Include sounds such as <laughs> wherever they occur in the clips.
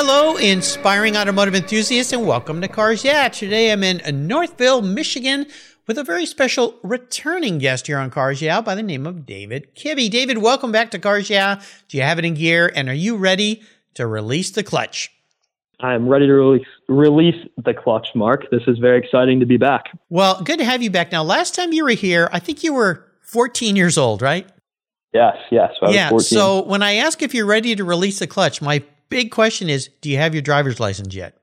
Hello, inspiring automotive enthusiasts, and welcome to Cars Yeah. Today I'm in Northville, Michigan, with a very special returning guest here on Cars Yeah by the name of David Kibbe. David, welcome back to Cars Yeah. Do you have it in gear, and are you ready to release the clutch? I'm ready to release, release the clutch, Mark. This is very exciting to be back. Well, good to have you back. Now, last time you were here, I think you were 14 years old, right? Yes, yes. yeah. So when I ask if you're ready to release the clutch, my big question is do you have your driver's license yet?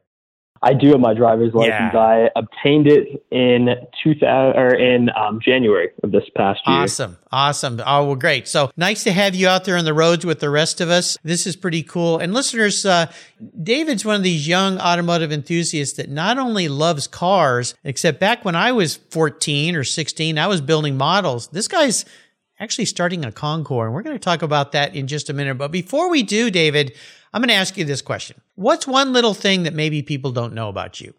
I do have my driver's license. Yeah. I obtained it in 2000 or in um, January of this past year. Awesome. Awesome. Oh, well, great. So nice to have you out there on the roads with the rest of us. This is pretty cool. And listeners, uh, David's one of these young automotive enthusiasts that not only loves cars, except back when I was 14 or 16, I was building models. This guy's actually starting a Concours, and we're going to talk about that in just a minute. But before we do, David, I'm going to ask you this question. What's one little thing that maybe people don't know about you?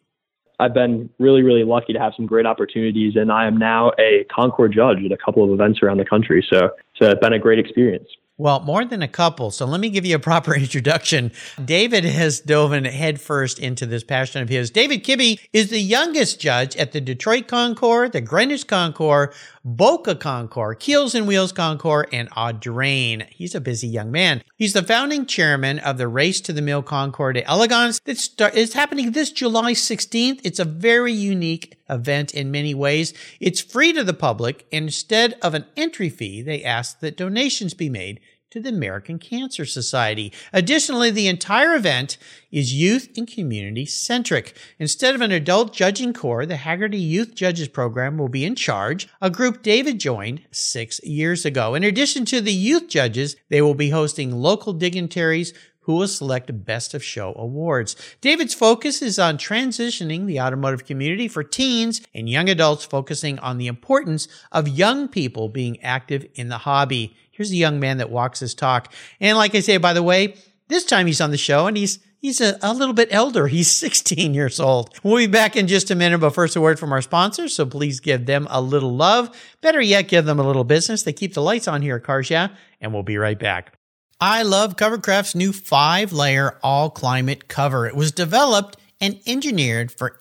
I've been really, really lucky to have some great opportunities, and I am now a Concours judge at a couple of events around the country. So, so it's uh, been a great experience. Well, more than a couple. So let me give you a proper <laughs> introduction. David has dove in headfirst into this passion of his. David Kibbe is the youngest judge at the Detroit Concours, the Greenwich Concours, Boca Concours, Keels and Wheels Concours, and Audrain. He's a busy young man. He's the founding chairman of the Race to the Mill Concours de Elegance that is happening this July 16th. It's a very unique event in many ways. It's free to the public. Instead of an entry fee, they ask that donations be made to the American Cancer Society. Additionally, the entire event is youth and community centric. Instead of an adult judging corps, the Hagerty Youth Judges Program will be in charge, a group David joined six years ago. In addition to the youth judges, they will be hosting local dignitaries who will select Best of Show awards. David's focus is on transitioning the automotive community for teens and young adults, focusing on the importance of young people being active in the hobby. Here's a young man that walks his talk. And like I say, by the way, this time he's on the show and he's He's a, a, little bit elder. <laughs> He's 16 years old. We'll be back in just a minute, but first a word from our sponsors. So please give them a little love. Better yet, give them a little business. They keep the lights on here at Cars Yeah, and we'll be right back. I love Covercraft's new five layer all climate cover. It was developed and engineered for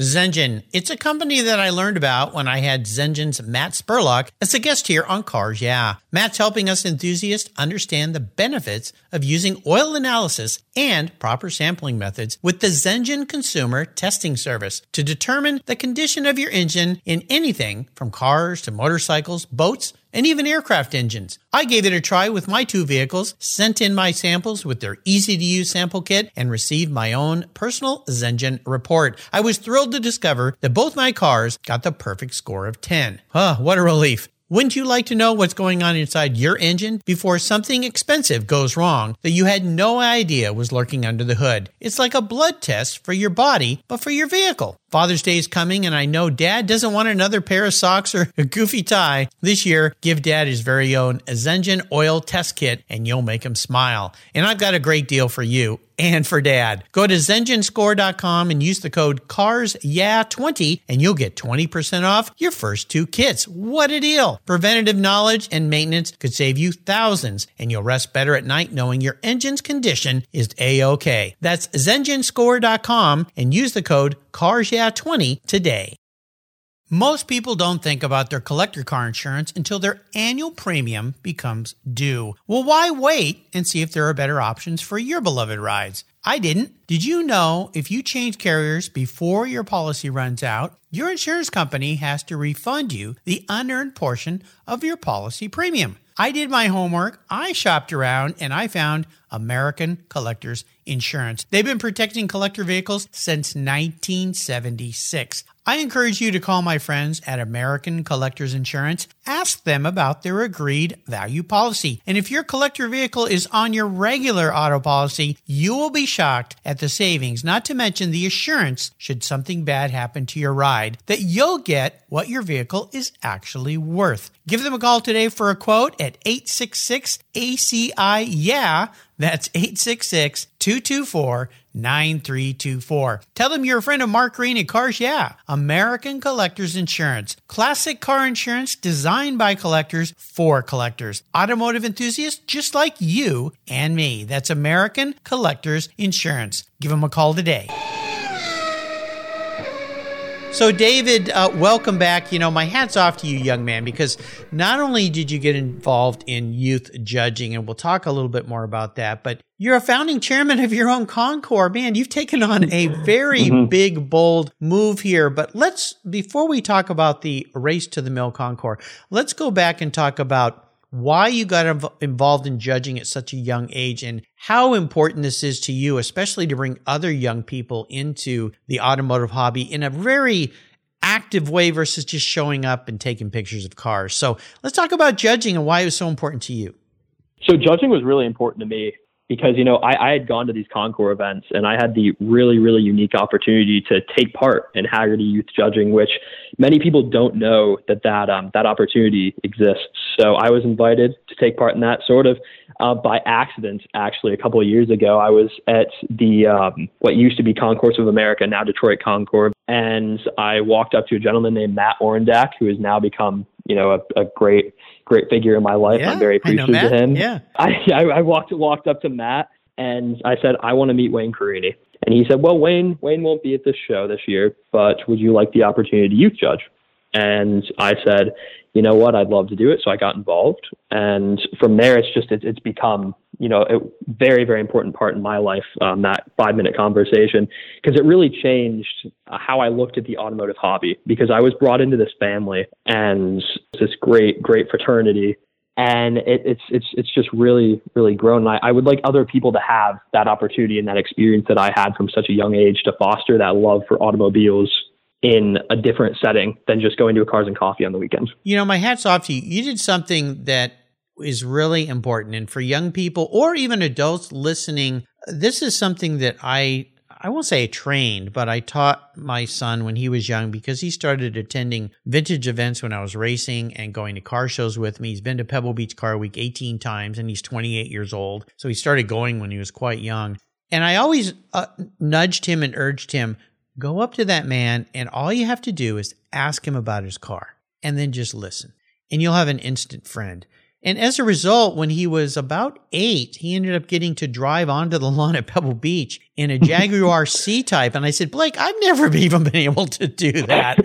Zengen. It's a company that I learned about when I had Zengen's Matt Spurlock as a guest here on Cars Yeah. Matt's helping us enthusiasts understand the benefits of using oil analysis and proper sampling methods with the Zengen Consumer Testing Service to determine the condition of your engine in anything from cars to motorcycles, boats, and even aircraft engines. I gave it a try with my two vehicles, sent in my samples with their easy to use sample kit, and received my own personal Zengen report. I was thrilled to discover that both my cars got the perfect score of 10. Huh, what a relief. Wouldn't you like to know what's going on inside your engine before something expensive goes wrong that you had no idea was lurking under the hood? It's like a blood test for your body, but for your vehicle. Father's Day is coming, and I know dad doesn't want another pair of socks or a goofy tie. This year, give dad his very own Zengen oil test kit, and you'll make him smile. And I've got a great deal for you and for dad. Go to zengenscore.com and use the code CARSYEAH20 and you'll get 20% off your first two kits. What a deal! Preventative knowledge and maintenance could save you thousands and you'll rest better at night knowing your engine's condition is A-OK. That's zengenscore.com and use the code CARSYEAH20 today. Most people don't think about their collector car insurance until their annual premium becomes due. Well, why wait and see if there are better options for your beloved rides? I didn't. Did you know if you change carriers before your policy runs out, your insurance company has to refund you the unearned portion of your policy premium? I did my homework, I shopped around, and I found American Collectors Insurance. They've been protecting collector vehicles since 1976. I encourage you to call my friends at American Collectors Insurance. Ask them about their agreed value policy. And if your collector vehicle is on your regular auto policy, you will be shocked at the savings, not to mention the assurance should something bad happen to your ride that you'll get what your vehicle is actually worth. Give them a call today for a quote at 866 ACI Yeah. That's 866 224 9324. Tell them you're a friend of Mark Green at Cars Yeah, American Collectors Insurance. Classic car insurance designed by collectors for collectors. Automotive enthusiasts just like you and me. That's American Collectors Insurance. Give them a call today. So, David, uh, welcome back. You know, my hat's off to you, young man, because not only did you get involved in youth judging, and we'll talk a little bit more about that, but you're a founding chairman of your own Concours. Man, you've taken on a very mm-hmm. big, bold move here. But let's, before we talk about the race to the mill Concours, let's go back and talk about why you got involved in judging at such a young age and how important this is to you, especially to bring other young people into the automotive hobby in a very active way versus just showing up and taking pictures of cars. So let's talk about judging and why it was so important to you. So judging was really important to me because you know I, I had gone to these Concours events and I had the really really unique opportunity to take part in Hagerty Youth Judging, which many people don't know that that um, that opportunity exists. So I was invited to take part in that sort of uh, by accident. Actually, a couple of years ago, I was at the um, what used to be Concours of America, now Detroit Concours, and I walked up to a gentleman named Matt Orendak, who has now become you know a, a great great figure in my life. Yeah, I'm very appreciative of him. Yeah. <laughs> I, I, I walked walked up to Matt and I said, I want to meet Wayne Carini. And he said, Well, Wayne, Wayne won't be at this show this year, but would you like the opportunity to youth judge? And I said, you know what, I'd love to do it. So I got involved. And from there, it's just, it's, it's become, you know, a very, very important part in my life, um, that five minute conversation, because it really changed how I looked at the automotive hobby because I was brought into this family and this great, great fraternity and it, it's it's it's just really really grown. And I, I would like other people to have that opportunity and that experience that I had from such a young age to foster that love for automobiles in a different setting than just going to a cars and coffee on the weekends. You know, my hat's off to you. You did something that is really important. And for young people or even adults listening, this is something that I I won't say trained, but I taught my son when he was young because he started attending vintage events when I was racing and going to car shows with me. He's been to Pebble Beach Car Week 18 times and he's 28 years old. So he started going when he was quite young. And I always uh, nudged him and urged him go up to that man and all you have to do is ask him about his car and then just listen and you'll have an instant friend. And as a result, when he was about eight, he ended up getting to drive onto the <laughs> lawn at Pebble Beach in a Jaguar C type. And I said, Blake, I've never <laughs> even been able to do that.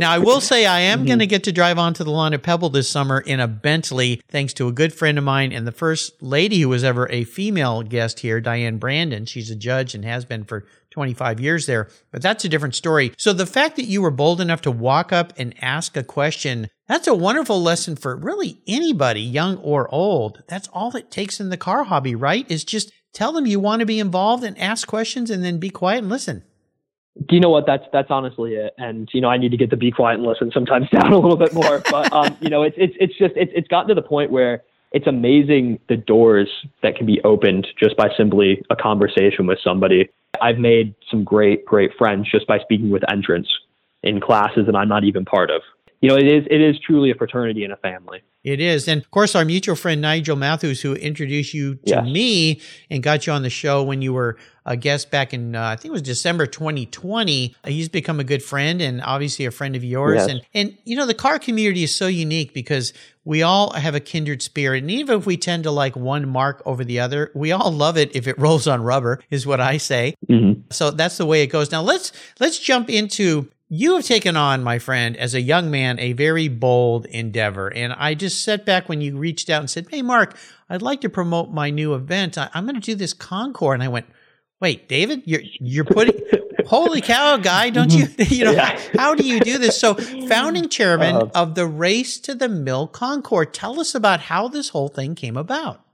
now, I will say I am mm-hmm. going to get to drive onto the lawn at Pebble this summer in a Bentley, thanks to a good friend of mine and the first lady who was ever a female guest here, Diane Brandon. She's a judge and has been for 25 years there, but that's a different story. So the fact that you were bold enough to walk up and ask a question, that's a wonderful lesson for really anybody, young or old. That's all it takes in the car hobby, right? Is just tell them you want to be involved and ask questions and then be quiet and listen. Do you know what? That's that's honestly it. And you know, I need to get the be quiet and listen sometimes <laughs> down a little bit more. But um, you know, it's it's it's just it's it's gotten to the point where it's amazing the doors that can be opened just by simply a conversation with somebody. I've made some great, great friends just by speaking with entrants in classes that I'm not even part of. You know, it is it is truly a fraternity and a family. It is. And of course, our mutual friend Nigel Matthews, who introduced you to yes. me and got you on the show when you were a guest back in, uh, I think it was December 2020. He's become a good friend and obviously a friend of yours. Yes. And, and, you know, the car community is so unique because we all have a kindred spirit. And even if we tend to like one mark over the other, we all love it if it <laughs> rolls on rubber, is what I say. Mm-hmm. So that's the way it goes. Now let's, let's jump into you have taken on, my friend, as a young man, a very bold endeavor. And I just sat back when you reached out and said, Hey, Mark, I'd like to promote my new event. I, am going to do this Concours. And I went, Wait, David, you're, you're putting, <laughs> holy cow, guy, don't you, <laughs> you know, yeah. how, do you do this? So, <laughs> founding chairman uh, of the Race to the Mill Concours, tell us about how this whole thing came about.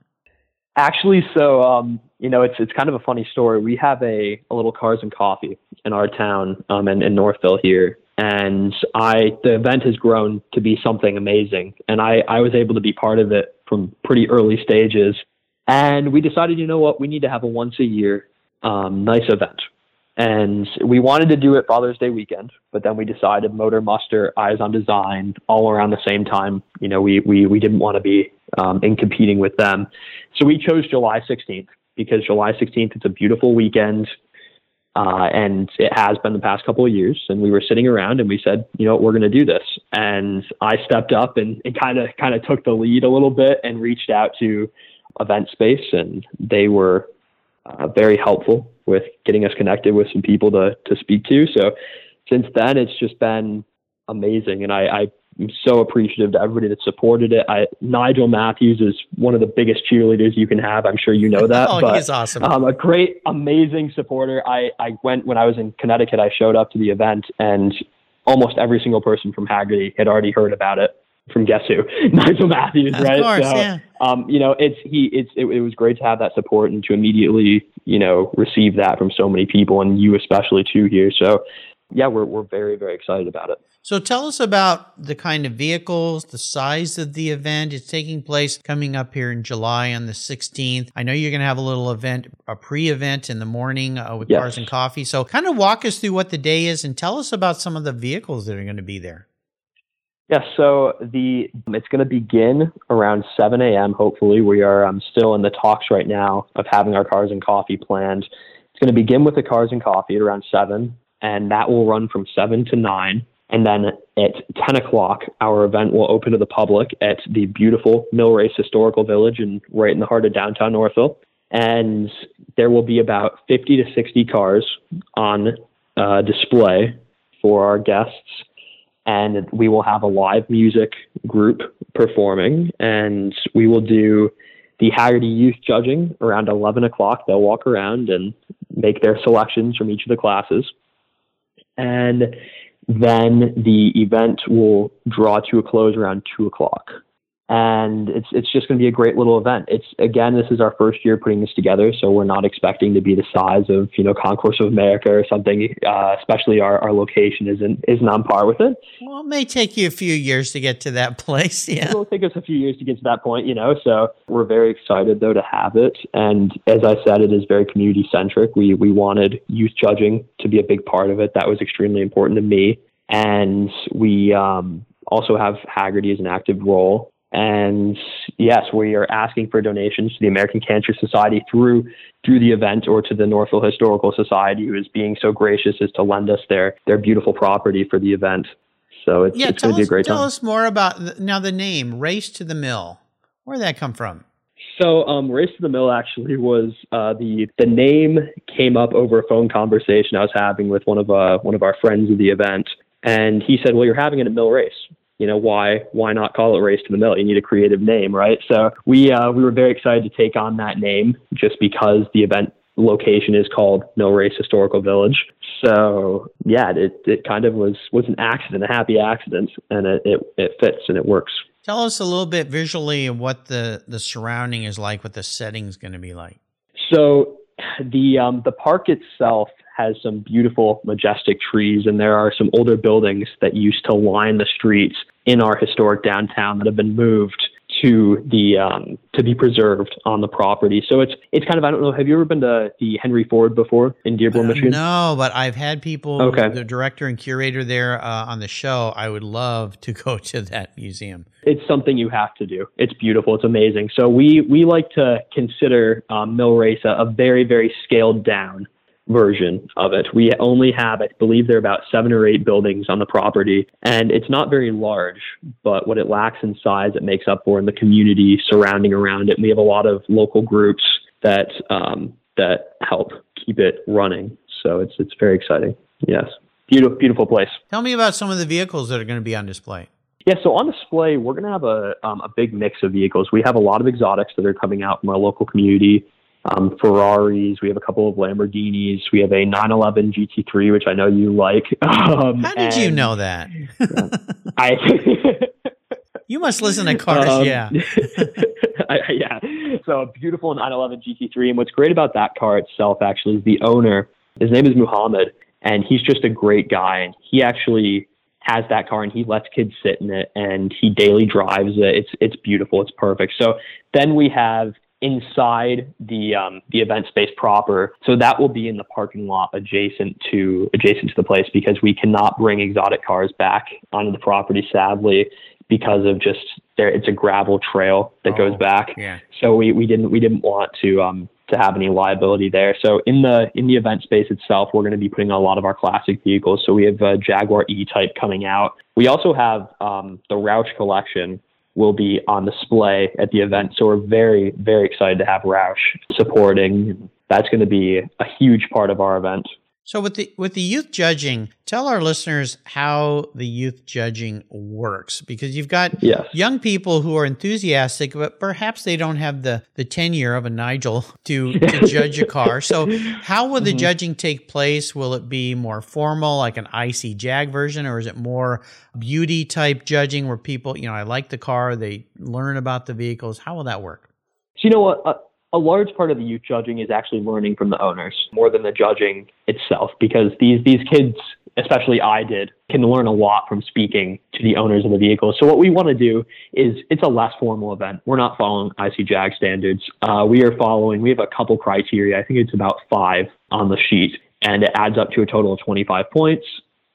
Actually, so um, you know, it's it's kind of a funny story. We have a, a little cars and coffee in our town um, in, in Northville here, and I the event has grown to be something amazing, and I I was able to be part of it from pretty early stages, and we decided, you know what, we need to have a once a year um, nice event. And we wanted to do it Father's Day weekend, but then we decided Motor Muster, Eyes on Design, all around the same time. You know, we we we didn't want to be um, in competing with them, so we chose July 16th because July 16th it's a beautiful weekend, uh, and it has been the past couple of years. And we were sitting around and we said, you know, we're going to do this. And I stepped up and kind of kind of took the lead a little bit and reached out to Event Space, and they were uh, very helpful with getting us connected with some people to to speak to. So since then, it's just been amazing, and I, I'm so appreciative to everybody that supported it. I, Nigel Matthews is one of the biggest cheerleaders you can have. I'm sure you know that. <laughs> oh, but, he's awesome. Um, a great, amazing supporter. I, I went when I was in Connecticut. I showed up to the event, and almost every single person from Hagerty had already heard about it from guess who <laughs> Nigel Matthews, of right? Course, so, yeah. um, you know, it's he, it's it, it, was great to have that support and to immediately, you know, receive that from so many people and you especially too here. So, yeah, we're we're very very excited about it. So tell us about the kind of vehicles, the size of the event. It's taking place coming up here in July on the 16th. I know you're going to have a little event, a pre-event in the morning uh, with yes. cars and coffee. So kind of walk us through what the day is and tell us about some of the vehicles that are going to be there. Yeah, so the it's going to begin around 7 a.m. Hopefully, we are um, still in the talks right now of having our cars and coffee planned. It's going to begin with the cars and coffee at around seven, and that will run from seven to nine. And then at 10 o'clock, our event will open to the public at the beautiful Mill Race Historical Village and right in the heart of downtown Northville. And there will be about 50 to 60 cars on uh, display for our guests and we will have a live music group performing, and we will do the Hagerty Youth judging around 11 o'clock. They'll walk around and make their selections from each of the classes. And then the event will draw to a close around 2 o'clock and it's it's just going to be a great little event. It's again, this is our first year putting this together, so we're not expecting to be the size of you know Concours of America or something. Uh, especially our, our location isn't isn't on par with it. Well, it may take you a few years to get to that <laughs> place. Yeah, it'll take us a few years to get to that point. You know, so we're very excited though to have it. And as I said, it is very community centric. We we wanted youth judging to be a big part of it. That was extremely important to me, and we. Um, also have Hagerty as an active role and yes, we are asking for donations to the American Cancer Society through through the event or to the Northville Historical Society, who is being so gracious as to lend us their their beautiful property for the event. So it's, yeah, it's going to be a great tell time. Tell us more about now the name Race to the Mill. Where did that come from? So, um, Race to the Mill actually was uh, the the name came up over a phone conversation I was having with one of uh, one of our friends of the event, and he said, "Well, you're having it at Mill Race." You know why why not call it race to the mill you need a creative name right? So we uh, we were very excited to take on that name just because the event location is called mill race historical village. So yeah it, it kind of was was an accident a happy accident and it, it, it fits and it works. Tell us a little bit visually what the the surrounding is like what the setting is going to be like. So the um, the park itself has some beautiful, majestic trees, and there are some older buildings that used to line the streets in our historic downtown that have been moved to the um, to be preserved on the property. So it's it's kind of I don't know. Have you ever been to the Henry Ford before in Dearborn, Uh, Michigan? No, but I've had people, Okay. the director and curator there uh, on the show. I would love to <laughs> go to that museum. It's something you have to do. It's beautiful. It's amazing. So we we like to consider um, Mill Race a, a very very scaled down version of it. We only have, I believe, there are about seven or eight buildings on the property, and it's not very large. But what it lacks in size, it makes up for in the community surrounding around it. And we have a lot of local groups that um, that help keep it running. So it's it's very exciting. Yes, beautiful beautiful place. Tell me about some of the vehicles that are going to be on display. Yeah, so on display, we're going to have a, um, a big mix of vehicles. We have a lot of exotics that are coming out from our local community. Um, Ferraris, we have a couple of Lamborghinis, we have a 911 GT3, which I know you like. <laughs> Um, How did you know that? I, <laughs> you must listen to cars, Um, yeah. <laughs> I, yeah. So a beautiful 911 GT3. And what's great about that car itself actually is the owner. His name is Muhammad, and he's just a great guy. And he actually has that car and he lets kids sit in it and he daily drives it. It's it's beautiful. It's perfect. So then we have inside the um, the event space proper. So that will be in the parking lot adjacent to adjacent to the place because we cannot bring exotic cars back onto the property sadly because of just there it's a gravel trail that Oh, goes back. Yeah. So we, we didn't we didn't want to um to have any liability there. So in the in the event space itself, we're going to be putting a lot of our classic vehicles. So we have a Jaguar E-Type coming out. We also have um, the Roush collection will be on display at the event. So we're very very excited to have Roush supporting. That's going to be a huge part of our event. So with the with the youth judging, tell our listeners how the youth judging works because you've got Yes. young people who are enthusiastic, but perhaps they don't have the the tenure of a Nigel <laughs> to, to <laughs> judge a car. So how will the Mhm. judging take place? Will it be more formal, like an ICJAG version, or is it more beauty type judging where people, you know, I like the car, they learn about the vehicles? How will that work? So you know what? A, large part of the youth judging is actually learning from the owners more than the judging itself, because these these kids, especially I did, can learn a lot from speaking to the owners of the vehicle. So what we want to do is it's a less formal event. We're not following ICJAG standards. Uh, we are following. We have a couple criteria. I think it's about five on the sheet, and it adds up to a total of 25 points.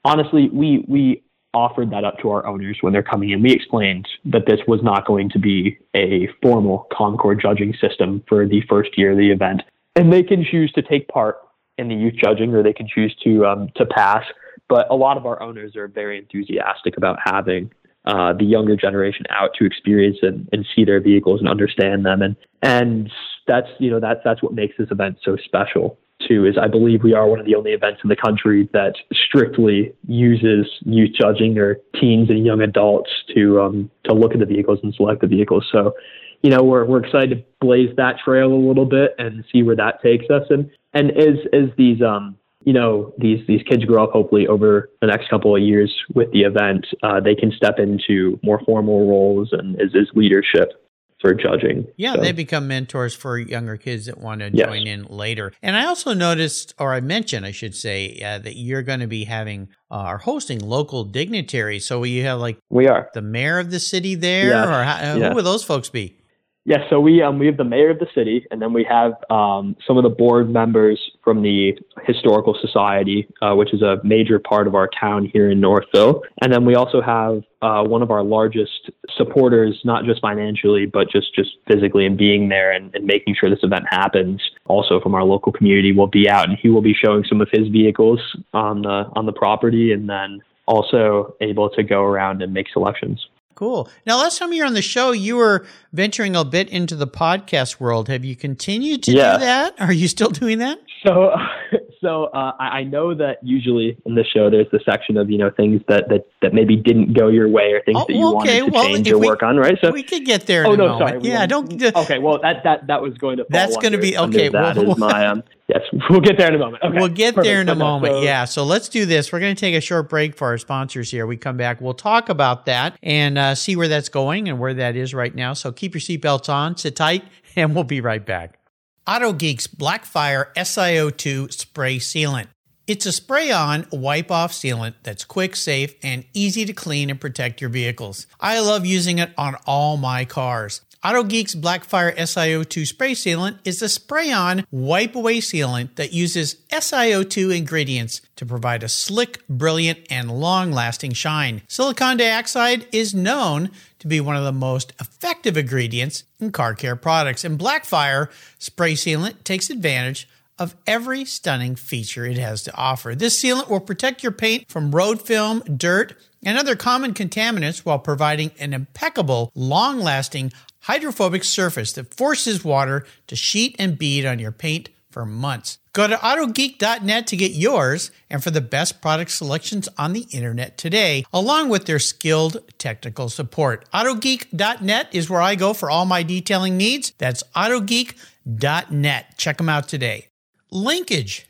Honestly, we we offered that up to our owners when they're coming in. We explained that this was not going to be a formal Concours judging system for the first year of the event, and they can choose to take part in the youth judging or they can choose to um, to pass. But a lot of our owners are very enthusiastic about having uh, the younger generation out to experience and, and see their vehicles and understand them, and and that's you know that's that's what makes this event so special too is I believe we are one of the only events in the country that strictly uses youth judging or teens and young adults to um, to look at the vehicles and select the vehicles. So, you know, we're we're excited to blaze that trail a little bit and see where that takes us. And and as as these um you know these these kids grow up hopefully over the next couple of years with the event, uh, they can step into more formal roles and as, as leadership for judging. Yeah, So- they become mentors for younger kids that want to Yes. join in later. And I also noticed, or I mentioned, I should say, uh, that you're going to be having uh, or hosting local dignitaries. So you have like we are. the mayor of the city there, Yes. or how, Yes. who will those folks be? Yeah, so we um, we have the mayor of the city, and then we have um, some of the board members from the historical society, uh, which is a major part of our town here in Northville, and then we also have uh, one of our largest supporters, not just financially, but just just physically and being there and, and making sure this event happens. Also from our local community, will be out, and he will be showing some of his vehicles on the on the property, and then also able to go around and make selections. Cool. Now, last time you were on the show, you were venturing a bit into the podcast world. Have you continued to Yeah. do that? Are you still doing that? So, <laughs> so uh, I I know that usually in the show there's the section of you know things that that, that maybe didn't go your way or things Oh, that you okay, wanted to well, change or we- work on, right? So, we could get there in oh a no, moment. sorry. yeah, won't- don't. okay, well that that that was going to. Fall That's gonna be- okay, That well- is my um. Yes, <laughs> we'll get there in a moment. Okay, We'll get perfect. there in a moment. so- yeah. So let's do this. We're going to take a short break for our sponsors here. We come back. We'll talk about that and uh, see where that's going and where that is right now. So keep your seatbelts on, sit tight, <laughs> and we'll be right back. Auto Geeks Blackfire SiO2 Spray Sealant. It's a spray on, wipe off sealant that's quick, safe, and easy to clean and protect your vehicles. I love using it on all my cars. AutoGeek's Blackfire SiO2 spray sealant is a spray on, wipe away sealant that uses SiO2 ingredients to provide a slick, brilliant, and long lasting shine. Silicon dioxide is known to be one of the most effective ingredients in car care products, and Blackfire spray sealant takes advantage of every stunning feature it has to offer. This sealant will protect your paint from road film, dirt, and other common contaminants while providing an impeccable, long lasting, hydrophobic surface that forces water to sheet and bead on your paint for months. Go to autogeek.net to get yours and for the best product selections on the internet today, along with their skilled technical support. Autogeek.net is where I go for all my detailing needs. That's autogeek.net. Check them out today. Linkage.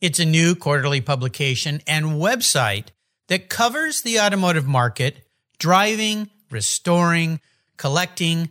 It's a new quarterly publication and website that covers the automotive market, driving, restoring, collecting,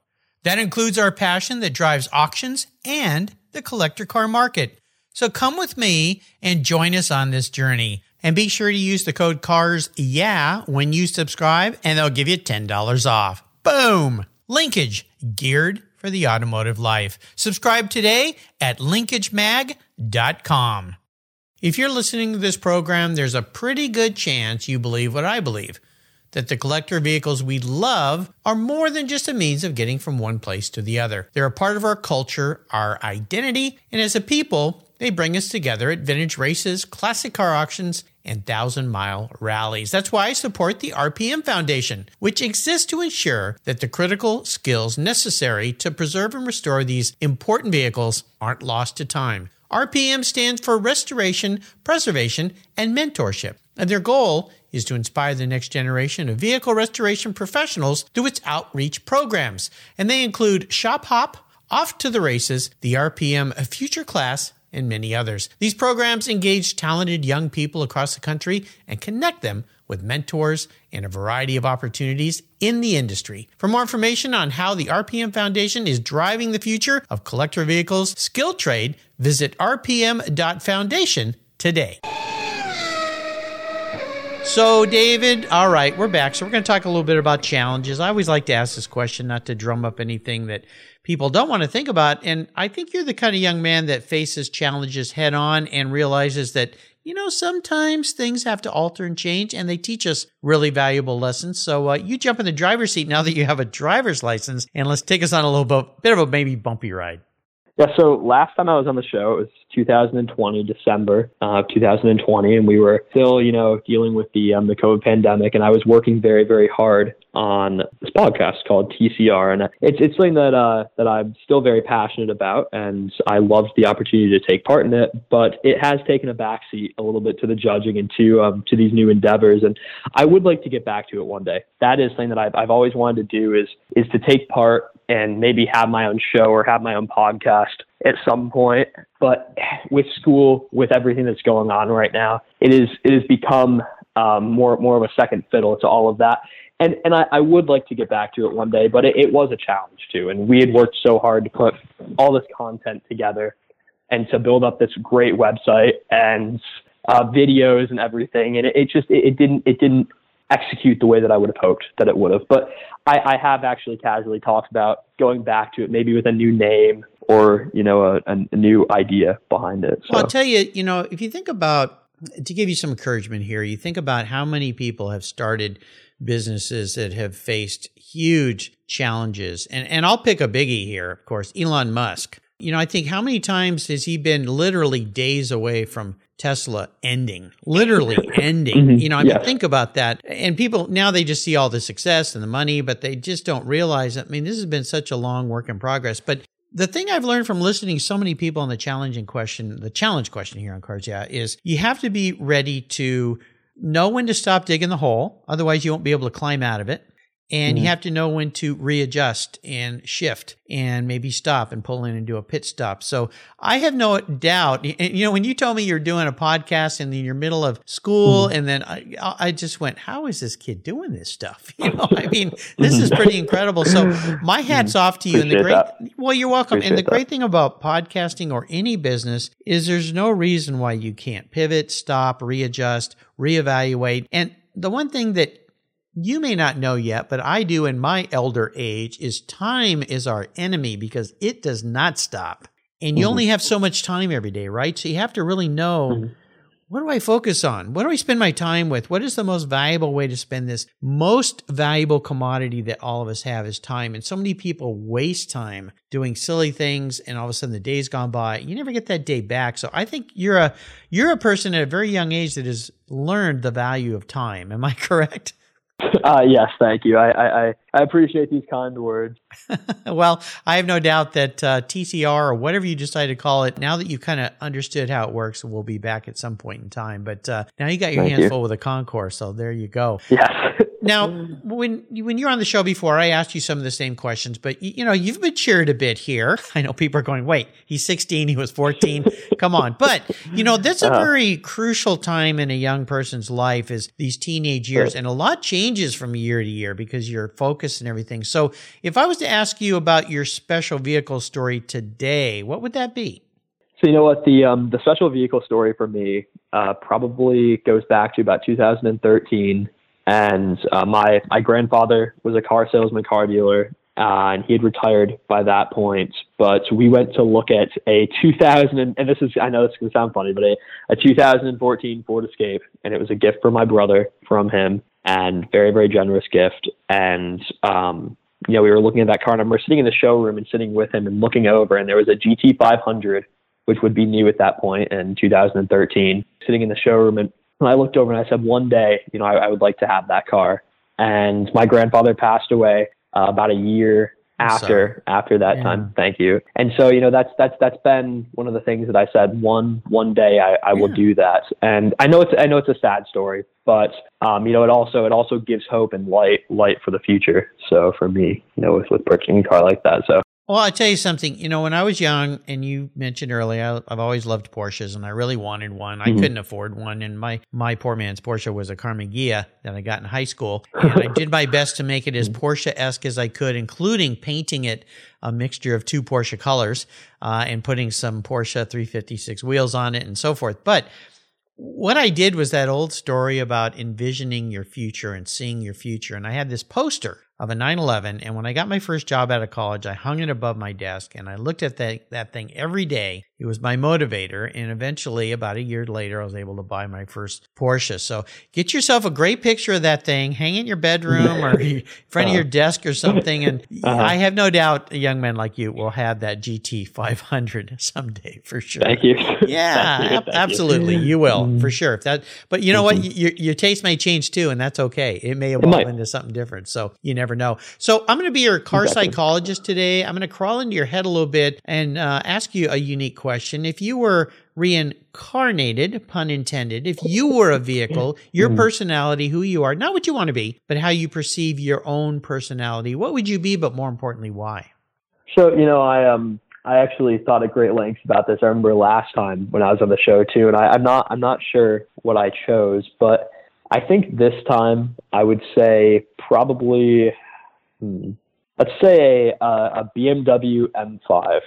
That includes our passion that drives auctions and the collector car market. So come with me and join us on this journey. And be sure to use the code CARS yeah when you subscribe, and they'll give you $10 off. Boom! Linkage, geared for the automotive life. Subscribe today at linkagemag.com. If you're listening to this program, there's a pretty good chance you believe what I believe that the collector vehicles we love are more than just a means of getting from one place to the other. They're a part of our culture, our identity, and as a people, they bring us together at vintage races, classic car auctions, and thousand mile rallies. That's why I support the RPM Foundation, which exists to ensure that the critical skills necessary to preserve and restore these important vehicles aren't lost to time. RPM stands for Restoration, Preservation, and Mentorship, and their goal is to inspire the next generation of vehicle restoration professionals through its outreach programs. And they include Shop Hop, Off to the Races, the RPM Future Class, and many others. These programs engage talented young people across the country and connect them with mentors and a variety of opportunities in the industry. For more information on how the RPM Foundation is driving the future of collector vehicles skill trade, visit rpm.foundation today. So, David, all right, we're back. So, we're going to talk a little bit about challenges. I always like to ask this question, not to drum up anything that people don't want to think about. And I think you're the kind of young man that faces challenges head on and realizes that, you know, sometimes things have to alter and change, and they teach us really valuable lessons. So, uh, you jump in the driver's seat now that you have a driver's license, and let's take us on a little bit, bit of a maybe bumpy ride. Yeah, so last time I was on the show, it was 2020, December uh, 2020, and we were still, you know, dealing with the um, the COVID pandemic, and I was working very, very hard on this podcast called TCR, and it's it's something that uh, that I'm still very passionate about, and I loved the opportunity to take part in it. But it has taken a backseat a little bit to the judging and to um, to these new endeavors, and I would like to get back to it one day. That is something that I've I've always wanted to do is is to take part and maybe have my own show or have my own podcast at some point. But with school, with everything that's going on right now, it is it has become um, more more of a second fiddle to all of that. And and I, I would like to get back to it one day, but it, it was a challenge too. And we had worked so hard to put all this content together and to build up this great website and uh, videos and everything. And it, it just it, it didn't it didn't execute the way that I would have hoped that it would have. But I, I have actually casually talked about going back to it, maybe with a new name or you know a, a new idea behind it. So. Well, I'll tell you, you know, if you think about to give you some encouragement here, you think about how many people have started businesses that have faced huge challenges, and and I'll pick a biggie here, of course, Elon Musk. You know, I think how many times has he been literally days away from Tesla ending, literally <laughs> ending. Mm-hmm. You know, I mean, yes. think about that. And people now they just see all the success and the money, but they just don't realize. I mean, this has been such a long work in progress. But the thing I've learned from listening to so many people on the challenging question, the challenge question here on Cars, Yeah, is you have to be ready to know when to stop digging the hole. Otherwise, you won't be able to climb out of it. And Mm-hmm. you have to know when to readjust and shift and maybe stop and pull in and do a pit stop. So I have no doubt. and, You know, when you told me you're doing a podcast and in your middle of school, Mm-hmm. and then I, I just went, how is this kid doing this stuff? <laughs> You <laughs> know, I mean, this is pretty incredible. So my hat's off to you. and the Mm-hmm. Great, that. well, you're welcome. and the Appreciate that. great thing about podcasting or any business is there's no reason why you can't pivot, stop, readjust, reevaluate. And the one thing that you may not know yet, but I do in my elder age is time is our enemy because it does not stop. And you Mhm. only have so much time every day, right? So you have to really know Mhm. what do I focus on? What do I spend my time with? What is the most valuable way to spend this most valuable commodity that all of us have is time. And so many people waste time doing silly things and all of a sudden the day's gone by. You never get that day back. So I think you're a you're a person at a very young age that has learned the value of time. Am I <laughs> correct? <laughs> Uh, yes, thank you. I, I, I- appreciate these kind words. <laughs> well, I have no doubt that uh, TCR or whatever you decide to call it, now that you kind of understood how it works, we'll be back at some point in time. But uh, now you got your Thank hands you. full with a Concours, so there you go. Yes. <laughs> Now, when you- when you were on the show before, I asked you some of the same questions, but y- you know you've matured a bit here. <laughs> I know people are going, "Wait, he's 16, he was 14. Come on!" But you know that's a Uh-huh. very crucial time in a young person's life is these teenage years, and a lot changes from year to year because your focus and everything. So, if I was to ask you about your special vehicle story today, what would that be? So you know what the um, the special vehicle story for me uh, probably goes back to about 2013, and uh, my my grandfather was a car salesman, car dealer, uh, and he had retired by that point. But we went to look at a 2000, and, and this is I know this is gonna sound funny, but a, a 2014 Ford Escape, and it was a gift for my brother from him, and very very generous gift, and um, you know, we were looking at that car and remember sitting in the showroom and sitting with him and looking over and there was a GT 500, which would be new at that point in 2013, sitting in the showroom. And I looked over and I said, one day, you know, I, I would like to have that car. And my grandfather passed away uh, about a year after after that Yeah. time. Thank you. And so, you know, that's that's that's been one of the things that I said. One one day I, I will do that. And I know it's I know it's a sad story, but um, you know, it also it also gives hope and light light for the future. So for me, you know, with with purchasing a car like that. So Well, I'll tell you something. You know, when I was young, and you mentioned earlier, I, I've always loved Porsches, and I really wanted one. I Mhm. couldn't afford one, and my my poor man's Porsche was a Karmann Ghia that I got in high school, <laughs> and I did my best to make it as Porsche esque as I could, including painting it a mixture of two Porsche colors uh, and putting some Porsche 356 wheels on it and so forth. But what I did was that old story about envisioning your future and seeing your future. And I had this poster of a 911. And when I got my first job out of college, I hung it above my desk and I looked at that, that thing every day. It was my motivator. And eventually, about a year later, I was able to buy my first Porsche. So get yourself a great picture of that thing, hang it in your bedroom or <laughs> in front of your desk or something. And <laughs> Uh-huh. I have no doubt a young man like you will have that GT 500 <laughs> someday for sure. thank you. Yeah, Thank you. ab- Thank absolutely. You will for sure. If that, but you know what? Mhm. Your your taste may change too, and that's okay. It may evolve might. into something different. So you never know. So I'm going to be your car Exactly. psychologist today. I'm going to crawl into your head a little bit and uh, ask you a unique question. If you were reincarnated, pun intended, if you were a vehicle, your Mhm. personality, who you are, not what you want to be, but how you perceive your own personality, what would you be? But more importantly, why? So you know, I um I actually thought at great lengths about this. I remember last time when I was on the show too, and I, I'm not I'm not sure what I chose, but I think this time I would say probably hmm, let's say a, a BMW M5.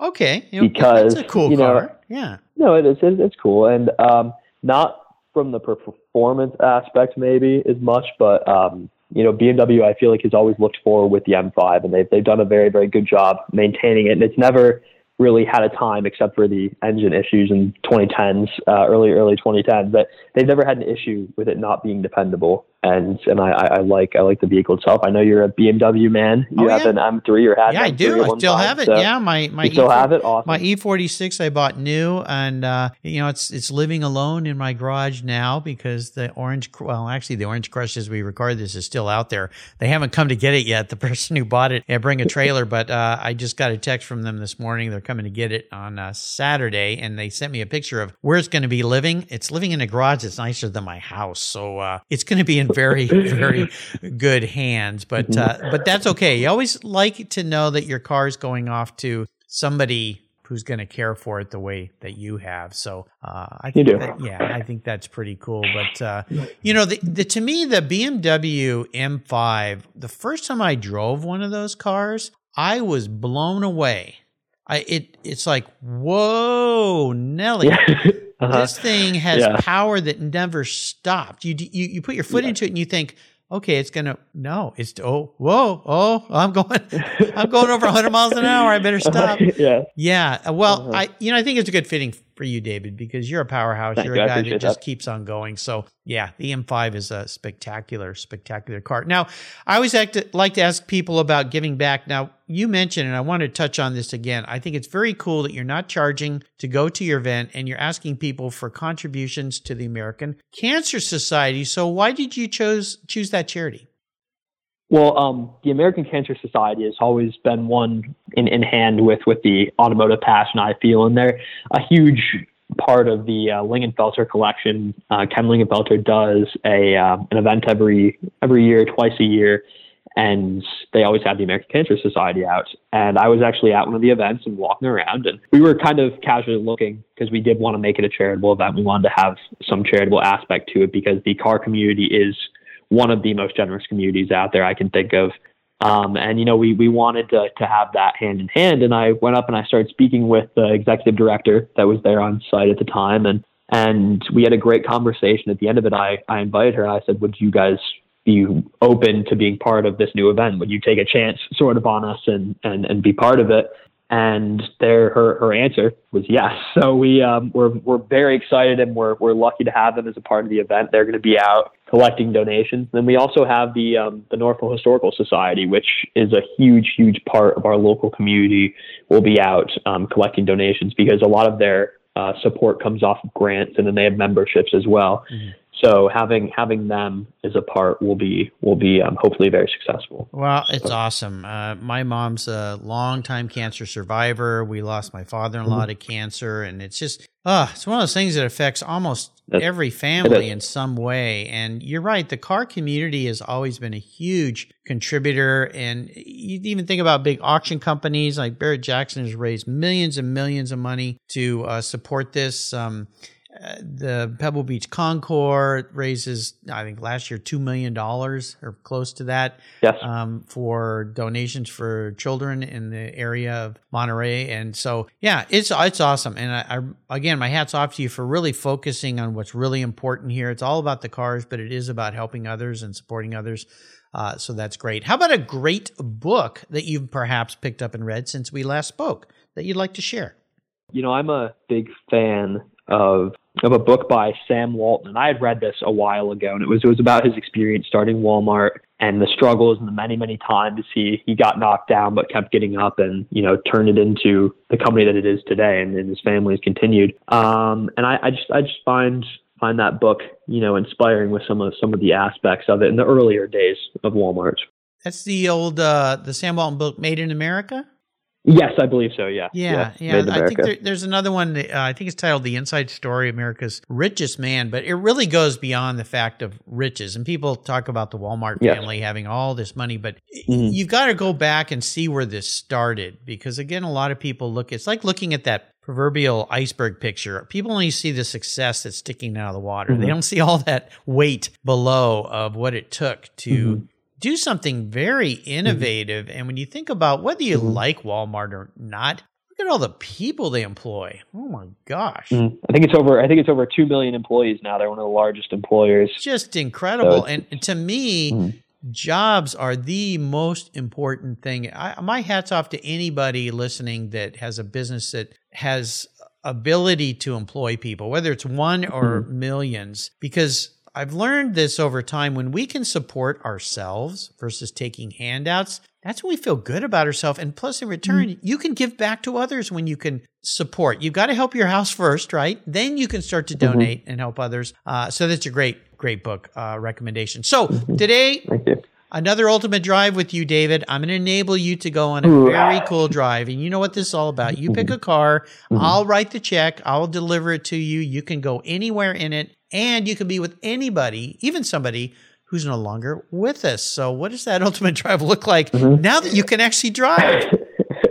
Okay, you know, Because, that's a cool you know, car. yeah. No, it is it, it's cool, and um, not from the performance aspect maybe as much, but um, you know, BMW I feel like has always looked forward with the M5, and they've they've done a very very good job maintaining it, and it's never really had a time except for the engine issues in 2010s, uh, early early 2010s, but they've never had an issue with it not being dependable. And and I, I I like I like the vehicle itself. I know you're a BMW man. You Oh, have yeah. an M3 or had Yeah, I M3 do. I still time, have it. so Yeah, my my still E4 have it. Awesome. My E46 I bought new, and uh, you know it's it's living alone in my garage now because the orange well actually the orange crush as we record this is still out there. They haven't come to get it yet. The <laughs> person who bought it, yeah, bring a trailer, but uh, I just got a text from them this morning. They're coming to get it on uh, Saturday, and they sent me a picture of where it's going to be living. It's living in a garage that's nicer than my house, so uh, it's going to be in very, <laughs> very good hands. But uh, but that's okay. You always like to know that your car is going off to somebody who's going to care for it the way that you have. So uh, I think that, yeah, I think that's pretty cool. But uh, you know, the, the to me the BMW M5, the first time I drove one of those cars, I was blown away. I it it's like whoa, Nelly. <laughs> Uh-huh. This thing has yeah. power that never stopped. You you you put your foot yeah. into it and you think, okay, it's gonna no, it's oh whoa oh I'm going <laughs> I'm going over 100 miles an hour. I better <laughs> stop. yeah, yeah. Well, uh-huh. I you know I think it's a good fitting for you, David, because you're a powerhouse. Thank you're a guy that just keeps on going. So yeah, the M5 is a spectacular, spectacular car. Now, I always like to, like to ask people about giving back. Now, you mentioned, and I want to touch on this again. I think it's very cool that you're not charging to go to your event and you're asking people for contributions to the American Cancer Society. So why did you choose choose that charity? Well, um, the American Cancer Society has always been one in, in hand with, with the automotive passion I feel, and they're a huge part of the uh, Lingenfelter collection. Uh, Ken Lingenfelter does a uh, an event every every year, twice a year, and they always have the American Cancer Society out. And I was actually at one of the events and walking around, and we were kind of casually looking because we did want to make it a charitable event. We wanted to have some charitable aspect to it because the car community is one of the most generous communities out there I can think of. Um, and you know, we we wanted to to have that hand in hand. And I went up and I started speaking with the executive director that was there on site at the time, and and we had a great conversation. At the end of it, I I invited her and I said, "Would you guys be open to being part of this new event? Would you take a chance, sort of, on us and and and be part of it?" And there her her answer was yes. So we um, we're we're very excited and we're we're lucky to have them as a part of the event. They're going to be out collecting donations. Then we also have the um, the Norfolk Historical Society, which is a huge huge part of our local community. Will be out um, collecting donations because a lot of their uh, support comes off of grants and then they have memberships as well. Mm-hmm. So having having them as a part will be will be um, hopefully very successful. Well, it's so. awesome. Uh, my mom's a longtime cancer survivor. We lost my father-in-law mm-hmm. to cancer, and it's just uh, it's one of those things that affects almost That's, every family in some way. And you're right, the car community has always been a huge contributor. And you even think about big auction companies like Barrett Jackson has raised millions and millions of money to uh, support this. Um, the Pebble Beach Concours raises, I think last year, $2 million or close to that yes. um, for donations for children in the area of Monterey. And so, yeah, it's, it's awesome. And I, I, again, my hat's off to you for really focusing on what's really important here. It's all about the cars, but it is about helping others and supporting others. Uh, so that's great. How about a great book that you've perhaps picked up and read since we last spoke that you'd like to share? You know, I'm a big fan of of a book by Sam Walton, and I had read this a while ago, and it was it was about his experience starting Walmart and the struggles and the many many times he he got knocked down but kept getting up and you know turned it into the company that it is today, and, and his family has continued. Um, and I, I just I just find find that book you know inspiring with some of some of the aspects of it in the earlier days of Walmart. That's the old uh, the Sam Walton book, Made in America. Yes, I believe so. Yeah. Yeah. Yeah. yeah. I think there, there's another one. That, uh, I think it's titled The Inside Story America's Richest Man, but it really goes beyond the fact of riches. And people talk about the Walmart family having all this money, but mm-hmm. you've got to go back and see where this started because, again, a lot of people look, it's like looking at that proverbial iceberg picture. People only see the success that's sticking out of the water. Mm-hmm. They don't see all that weight below of what it took to mm-hmm do something very mm-hmm. innovative. Mm-hmm. And when you think about whether you mm-hmm. like Walmart or not, look at all the people they employ. Oh my gosh! Mm-hmm. I think it's over. I think it's over two million employees now. They're one of the largest employers. Just incredible. So and, and, to me. Mm-hmm. Jobs are the most important thing. I, my hats off to anybody listening that has a business that has ability to employ people, whether it's one or mm-hmm. millions, because I've learned this over time. When we can support ourselves versus taking handouts, that's when we feel good about ourselves. And plus, in return, mm-hmm. you can give back to others when you can support. You've got to help your house first, right? Then you can start to mm-hmm. donate mm-hmm. and help others. Uh, so that's a great, great book uh, recommendation. So mm-hmm. today, another ultimate drive with you, David. I'm going to enable you to go on a very cool drive. And you know what this is all about. You pick a car, I'll write the check, I'll deliver it to you. You can go anywhere in it, and you can be with anybody, even somebody who's no longer with us. So, what does that <laughs> ultimate drive look like mm-hmm. now that you can actually drive?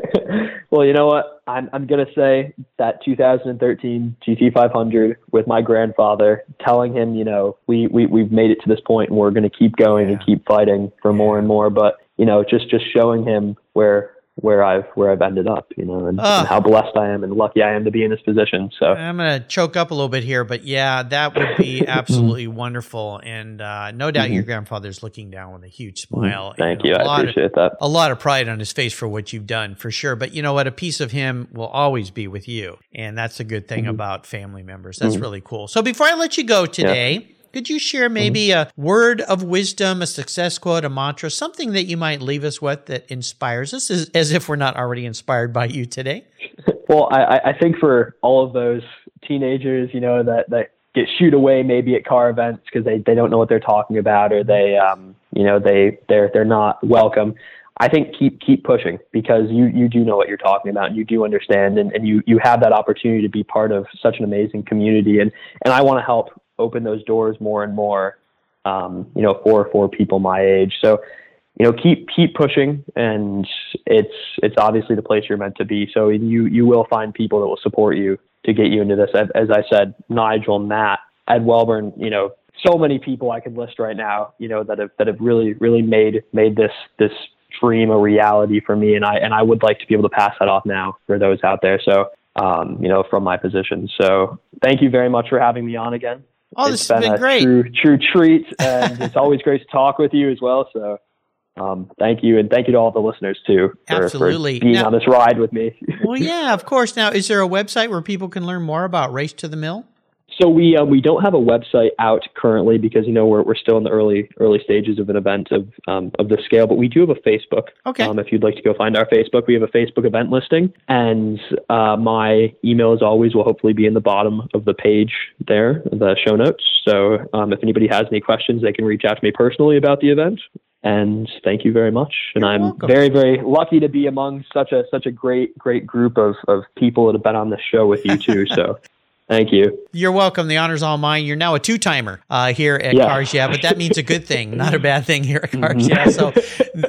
<laughs> well, you know what? I'm I'm gonna say that 2013 GT500 with my grandfather, telling him, you know, we we we've made it to this point and we're gonna keep going and keep fighting for more and more. But you know, just just showing him where where I've where I've ended up, you know, and, Ah. and how blessed I am and lucky I am to be in this position. So I'm going to choke up a little bit here, but yeah, that would be <laughs> mm-hmm. absolutely wonderful. And uh, no doubt your mm-hmm. grandfather's looking down with a huge mm-hmm. smile. thank and you, I lot of- appreciate that. a lot of pride on his face for what you've done for sure. But you know what? A piece of him will always be with you. And that's a good thing about family members. That's really cool. So before I let you go today, could you share maybe a word of wisdom, a success quote, a mantra, something that you might leave us with that inspires us as, as if we're not already inspired by you today? <laughs> Well, I, I- I think for all of those teenagers, you know, that, that get shooed away maybe at car events because they, they don't know what they're talking about or they, um, you know, they, they're, they're not welcome. I think keep, keep pushing because you, you do know what you're talking about and you do understand and, and you, you have that opportunity to be part of such an amazing community. And, and I want to help open those doors more and more, um, you know, for, for people my age. So, you know, keep keep pushing, and it's it's obviously the place you're meant to be. So you you will find people that will support you to get you into this. As, I said, Nigel, Matt, Ed Welburn, you know, so many people I could list right now, you know, that have that have really really made made this this dream a reality for me, and I and I would like to be able to pass that off now for those out there. So. Um, you know, from my position. So, thank you very much for having me on again. Oh, this has been great. True, true treat, and it's always great to talk with you as well. So, um, thank you, and thank you to all the listeners too for, Absolutely. for being Now- on this ride with me. <laughs> Well, yeah, of course. Now, is there a website where people can learn more about Race to the Mill? So we uh, we don't have a website out currently because you know we're we're still in the early early stages of an event of um, of this scale, but we do have a Facebook. Okay. Um, if you'd like to go find our Facebook, we have a Facebook event listing, and uh, my email, as always, will hopefully be in the bottom of the page there, the show notes. So um, if anybody has any questions, they can reach out to me personally about the event. And thank you very much. And You're I'm welcome. very, very lucky to be among such a such a great, great group of, of people that have been on this show with you too. <laughs> So thank you. You're welcome. The honor's all mine. You're now a two timer uh, here at Yeah. Cars Yeah, but that means a good thing, not a bad thing here at Cars Yeah. So,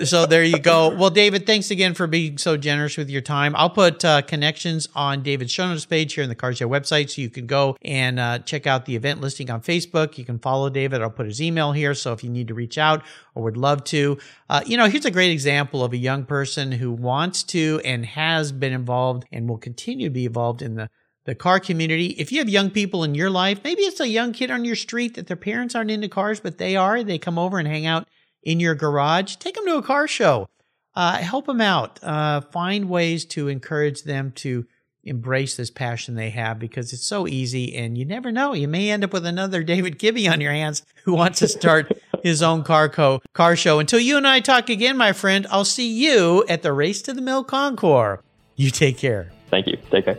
so there you go. Well, David, thanks again for being so generous with your time. I'll put uh, connections on David's show notes page here in the Cars Yeah website, so you can go and uh, check out the event listing on Facebook. You can follow David. I'll put his email here, so if you need to reach out or would love to, uh, you know, here's a great example of a young person who wants to and has been involved and will continue to be involved in the the car community. If you have young people in your life, maybe it's a young kid on your street that their parents aren't into cars, but they are. They come over and hang out in your garage. Take them to a car show. Uh, help them out. Uh, find ways to encourage them to embrace this passion they have because it's so easy and you never know. You may end up with another <laughs> David Gibby on your hands who wants to start his own car co car show. Until you and I talk again, my friend, I'll see you at the Race to the Mill Concours. You take care. Thank you. Take care.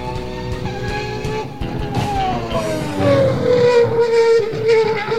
Yeah. <laughs>